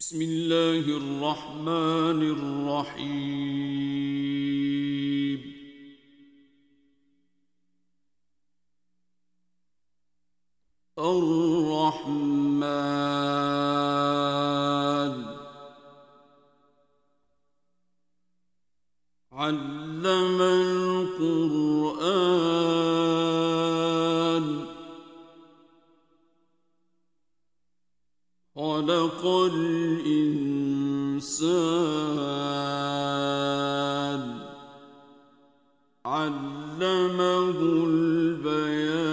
بسم الله الرحمن الرحيم. الرحمن. علم الإنسان علمه البيان.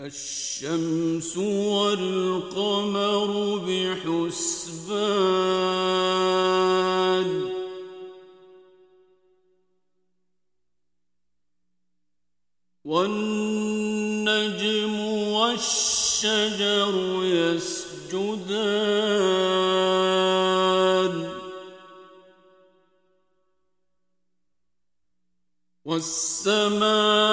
الشمس والقمر والشجر يسجدان والسماء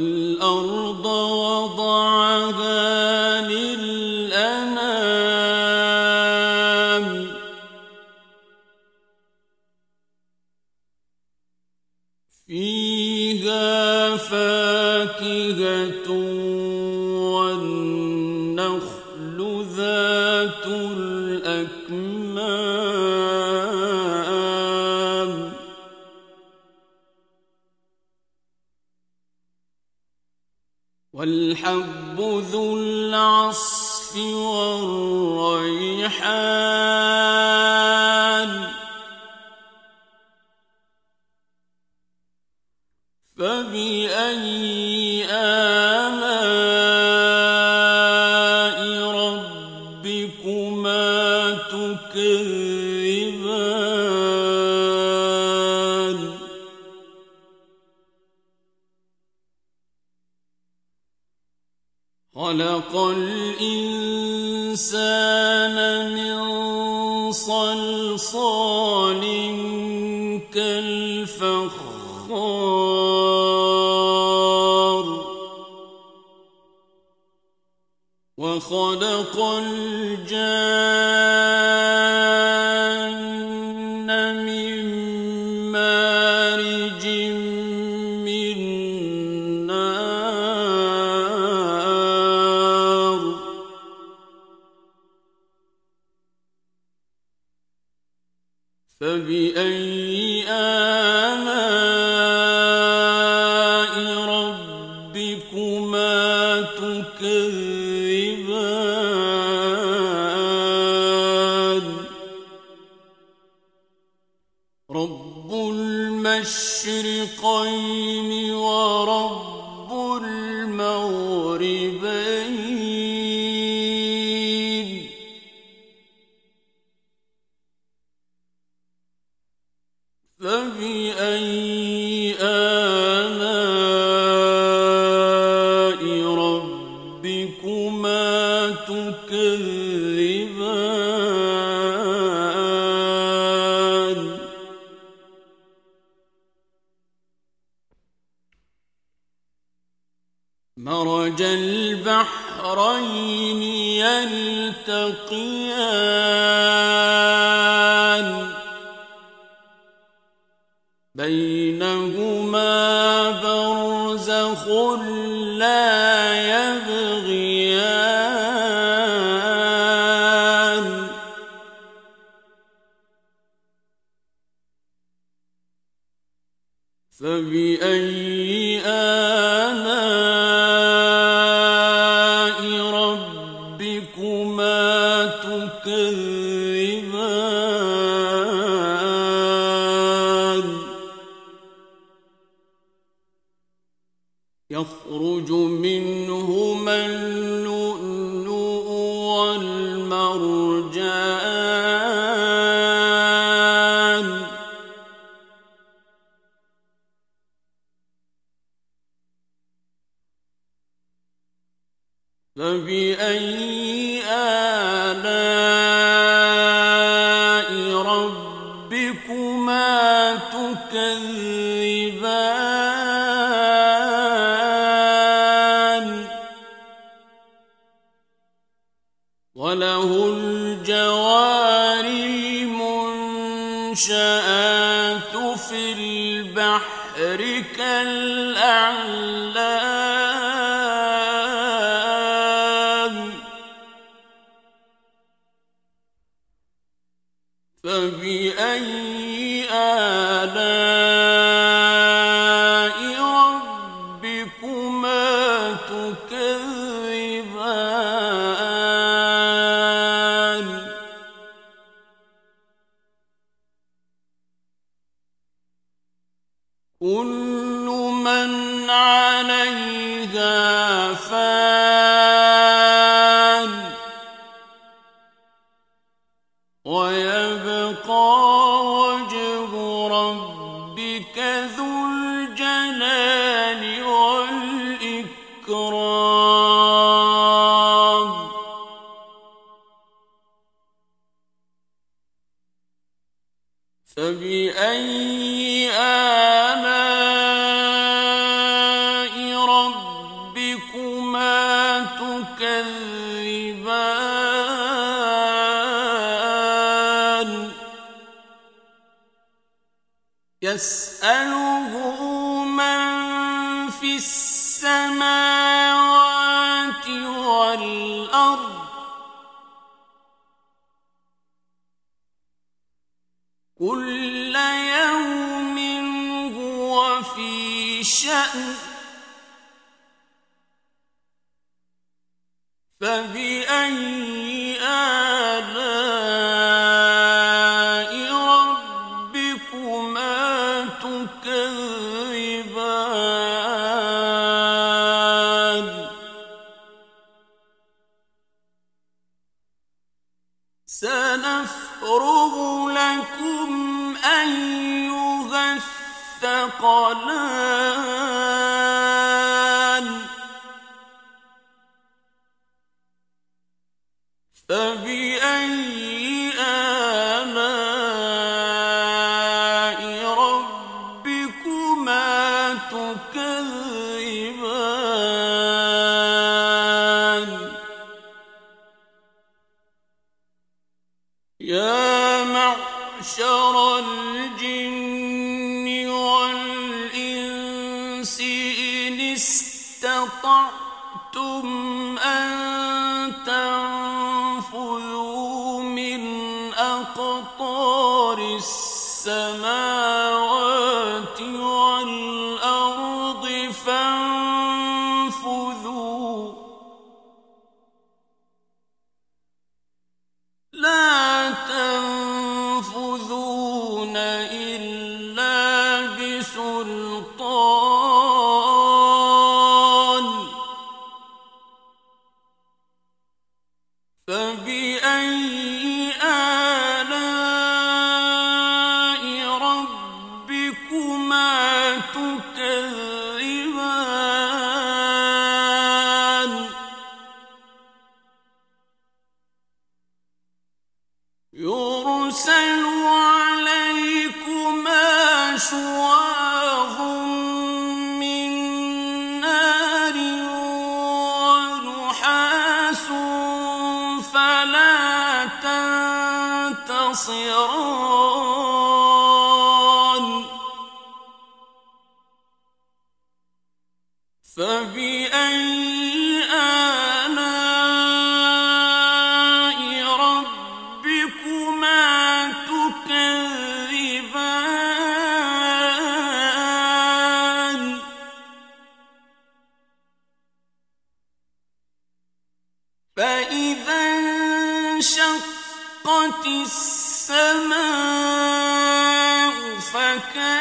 والأرض والحب ذو العصف والريحان. كالفخار وخلق الجان رب المشرقين ورب البحرين يلتقيان بينهما برزخ لا يبغيان يخرج منهما من المنشآت في البحر كالأعلام. في السماوات والأرض كل يوم هو في شأن. فبأي أيها الثقلان أقطار السماوات يرسل عليكما من نار ونحاس فلا تنتصرون. السماء فكانت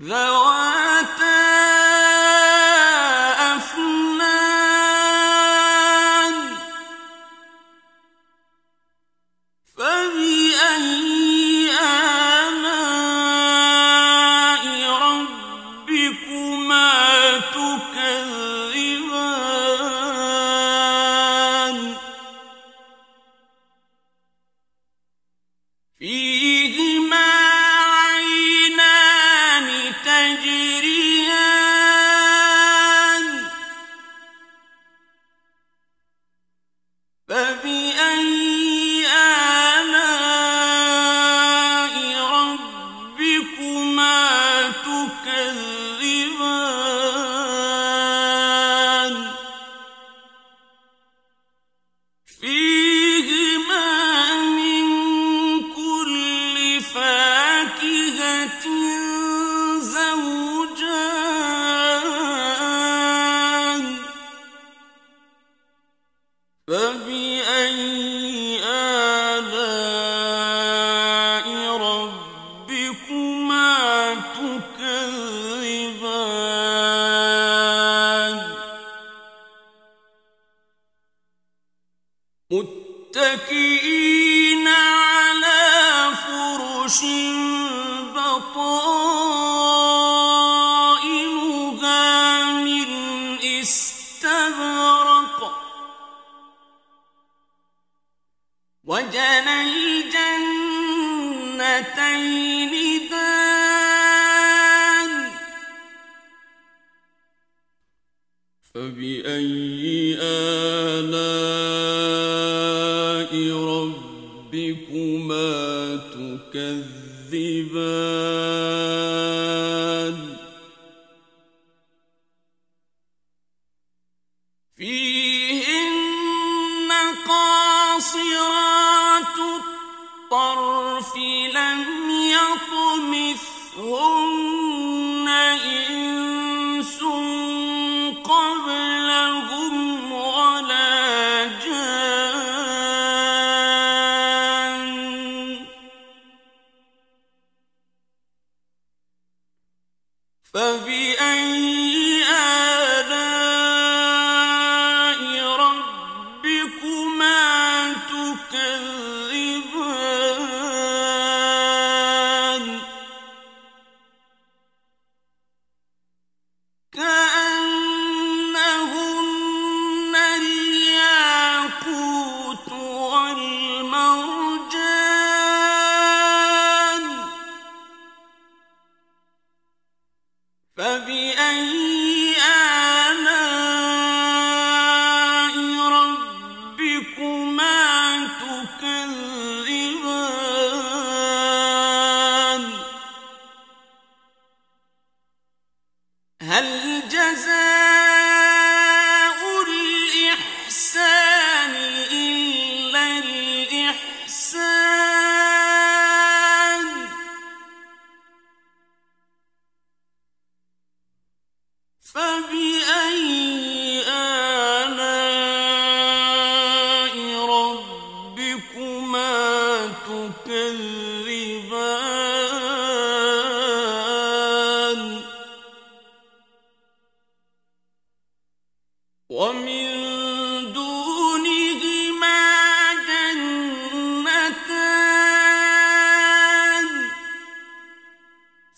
ذواتا متكئين على فرش تكذبان فيهن قاصرات الطرف لم يطمثهن إنس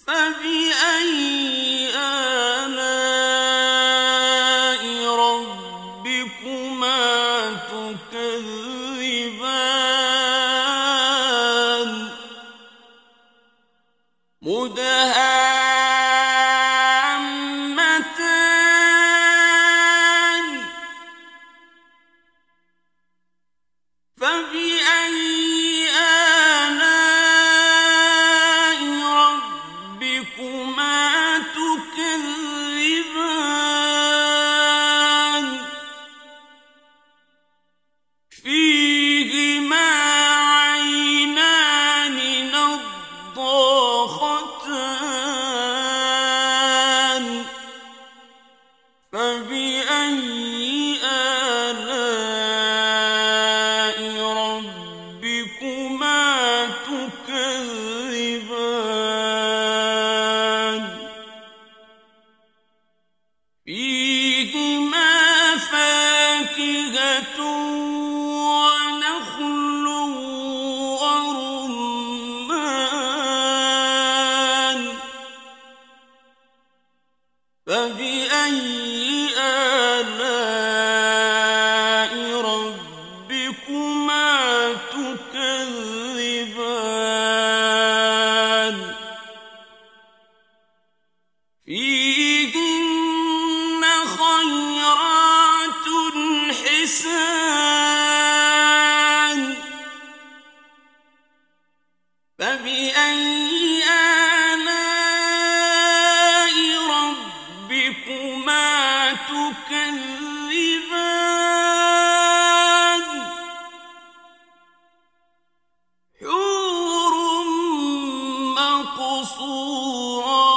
فبأي مقصورات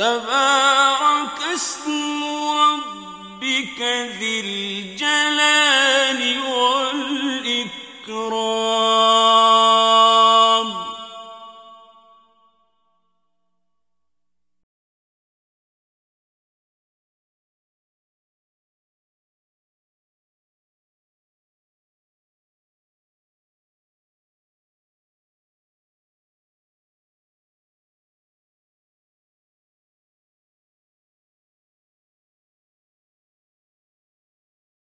تبارك اسم ربك ذي